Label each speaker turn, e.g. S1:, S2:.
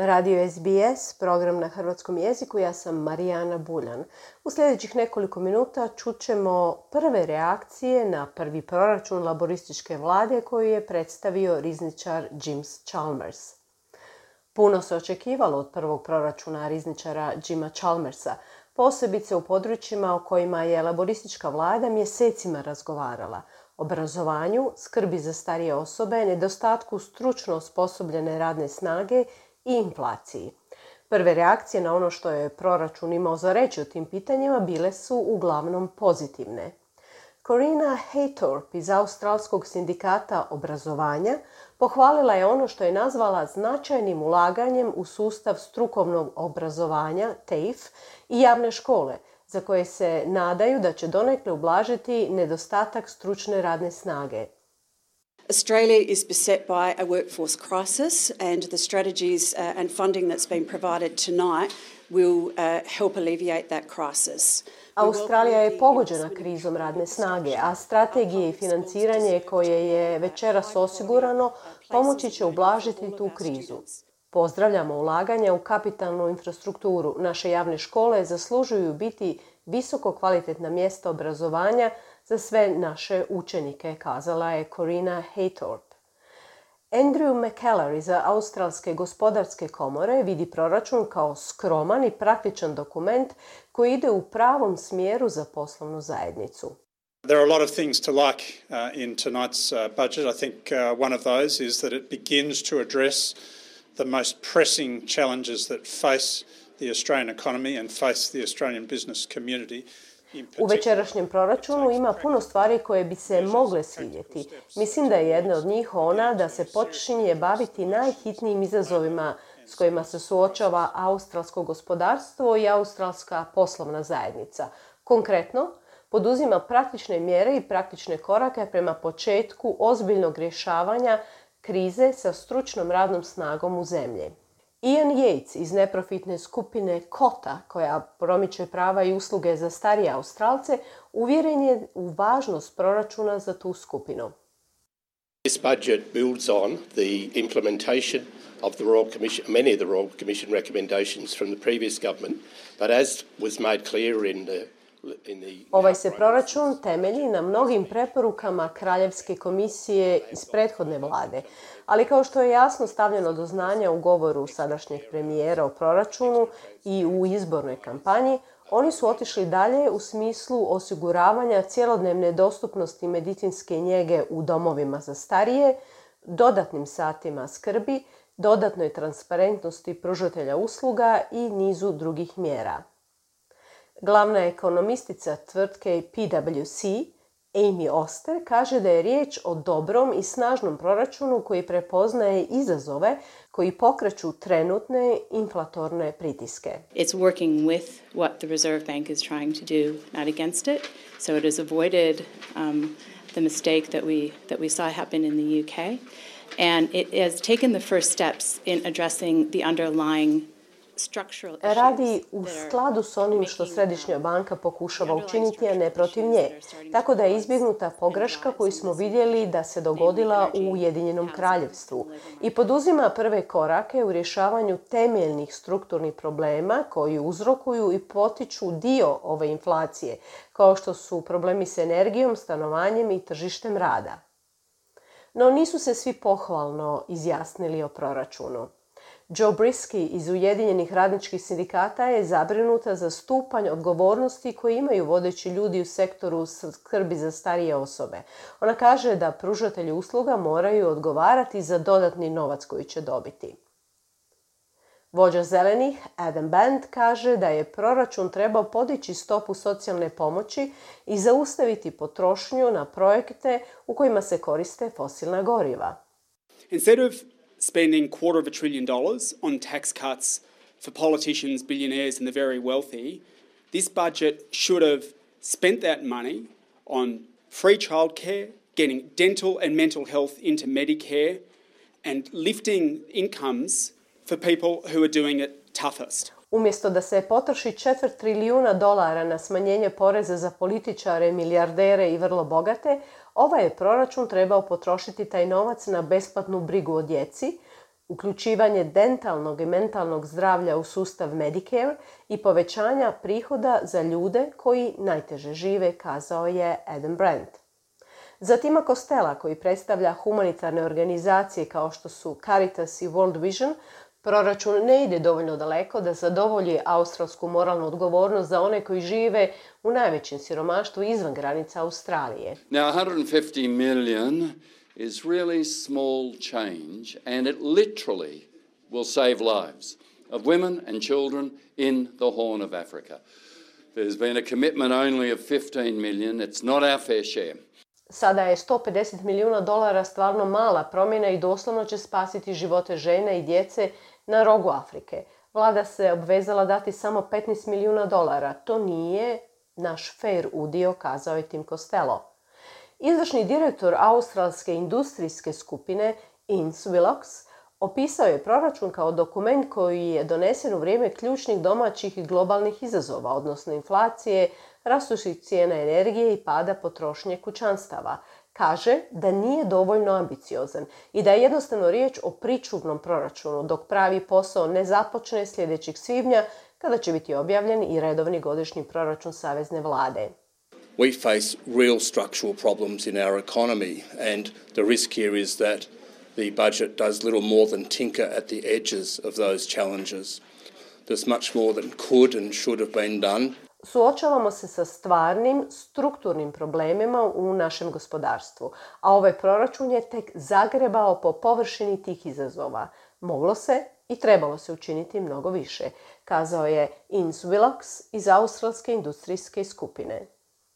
S1: Radio SBS, program na hrvatskom jeziku, ja sam Marijana Buljan. U sljedećih nekoliko minuta čućemo prve reakcije na prvi proračun laborističke vlade koju je predstavio rizničar James Chalmers. Puno se očekivalo od prvog proračuna rizničara Jima Chalmersa, posebice u područjima o kojima je laboristička vlada mjesecima razgovarala – obrazovanju, skrbi za starije osobe, nedostatku stručno osposobljene radne snage inflaciji. Prve reakcije na ono što je proračun imao za reći o tim pitanjima bile su uglavnom pozitivne. Corina Haythorpe iz Australskog sindikata obrazovanja pohvalila je ono što je nazvala značajnim ulaganjem u sustav strukovnog obrazovanja TAFE i javne škole, za koje se nadaju da će donekle ublažiti nedostatak stručne radne snage.
S2: Australia is beset by a workforce crisis, and the strategies uh, and funding that's been provided tonight will uh, help alleviate that crisis.
S1: Australija je pogođena krizom radne snage, a strategije i financiranje koje je večeras osigurano pomoći će ublažiti tu krizu. Pozdravljamo ulaganja u kapitalnu infrastrukturu. Naše javne škole zaslužuju biti visoko kvalitetna mjesta obrazovanja za sve naše učenike, kazala je Corina Haythorpe. Andrew McKellar iz Australske gospodarske komore vidi proračun kao skroman i praktičan dokument koji ide u pravom smjeru za poslovnu zajednicu.
S3: There are a lot of things to like uh, in tonight's uh, budget. I think uh, one of those is that it begins to address the most pressing challenges that face the Australian economy and face the Australian business community.
S1: U večerašnjem proračunu ima puno stvari koje bi se mogle svidjeti. Mislim da je jedna od njih ona da se počinje baviti najhitnijim izazovima s kojima se suočava australsko gospodarstvo i australska poslovna zajednica. Konkretno, poduzima praktične mjere i praktične korake prema početku ozbiljnog rješavanja krize sa stručnom radnom snagom u zemlji. Ian Yates iz neprofitne skupine Kota, koja promiče prava i usluge za starije Australce, uvjeren je u važnost proračuna za tu skupinu.
S4: This budget builds on the implementation of the Royal Commission, many of the Royal Commission recommendations from the previous government, but as was made clear in the
S1: Ovaj se proračun temelji na mnogim preporukama Kraljevske komisije iz prethodne vlade, ali kao što je jasno stavljeno do znanja u govoru sadašnjeg premijera o proračunu i u izbornoj kampanji, oni su otišli dalje u smislu osiguravanja cjelodnevne dostupnosti medicinske njege u domovima za starije, dodatnim satima skrbi, dodatnoj transparentnosti pružatelja usluga i nizu drugih mjera. Glavna ekonomistica tvrtke PwC, Amy Oster, kaže da je riječ o dobrom i snažnom proračunu koji prepoznaje izazove koji pokreću trenutne inflatorne pritiske.
S2: It's working with what the Reserve Bank is trying to do, not against it. So it has avoided um, the mistake that we, that we saw happen in the UK. And it has taken the first steps in addressing the underlying
S1: radi u skladu s onim što Središnja banka pokušava učiniti, a ne protiv nje. Tako da je izbjegnuta pogreška koju smo vidjeli da se dogodila u Ujedinjenom kraljevstvu i poduzima prve korake u rješavanju temeljnih strukturnih problema koji uzrokuju i potiču dio ove inflacije, kao što su problemi s energijom, stanovanjem i tržištem rada. No nisu se svi pohvalno izjasnili o proračunu. Joe Brisky iz Ujedinjenih radničkih sindikata je zabrinuta za stupanj odgovornosti koji imaju vodeći ljudi u sektoru skrbi za starije osobe. Ona kaže da pružatelji usluga moraju odgovarati za dodatni novac koji će dobiti. Vođa zelenih, Adam Band, kaže da je proračun trebao podići stopu socijalne pomoći i zaustaviti potrošnju na projekte u kojima se koriste fosilna goriva.
S5: Instead of spending a quarter of a trillion dollars on tax cuts for politicians, billionaires, and the very wealthy, this budget should have spent that money on free childcare, getting dental and mental health into Medicare, and lifting incomes for people who are doing it toughest.
S1: Umjesto da se potroši četvrt trilijuna dolara na smanjenje poreza za političare, milijardere i vrlo bogate, ovaj je proračun trebao potrošiti taj novac na besplatnu brigu o djeci, uključivanje dentalnog i mentalnog zdravlja u sustav Medicare i povećanja prihoda za ljude koji najteže žive, kazao je Adam Brandt. Zatim Kostela, koji predstavlja humanitarne organizacije kao što su Caritas i World Vision, proračun ne ide dovoljno daleko da zadovolji australsku moralnu odgovornost za one koji žive u najvećem siromaštvu izvan granica Australije.
S6: Now 150 million is really small change and it literally will save lives of women and children in the Horn of Africa. There's been a commitment only of 15 million. It's not our fair share.
S1: Sada je 150 milijuna dolara stvarno mala promjena i doslovno će spasiti živote žene i djece na rogu Afrike. Vlada se obvezala dati samo 15 milijuna dolara. To nije naš fair udio, kazao je Tim Costello. Izvršni direktor australske industrijske skupine Inswilox opisao je proračun kao dokument koji je donesen u vrijeme ključnih domaćih i globalnih izazova, odnosno inflacije, rastućih cijena energije i pada potrošnje kućanstava. Kaže da nije dovoljno ambiciozan i da je jednostavno riječ o pričuvnom proračunu, dok pravi posao ne započne sljedećeg svibnja kada će biti objavljen i redovni godišnji proračun Savezne vlade.
S7: we face real structural problems in our economy, and the risk here is that the budget does little more than tinker at the edges of those challenges. There's much more that could and should have been done.
S1: Suočavamo se sa stvarnim strukturnim problemima u našem gospodarstvu, a ovaj proračun je tek zagrebao po površini tih izazova. Moglo se i trebalo se učiniti mnogo više, kazao je Ins Willox iz Australske industrijske skupine.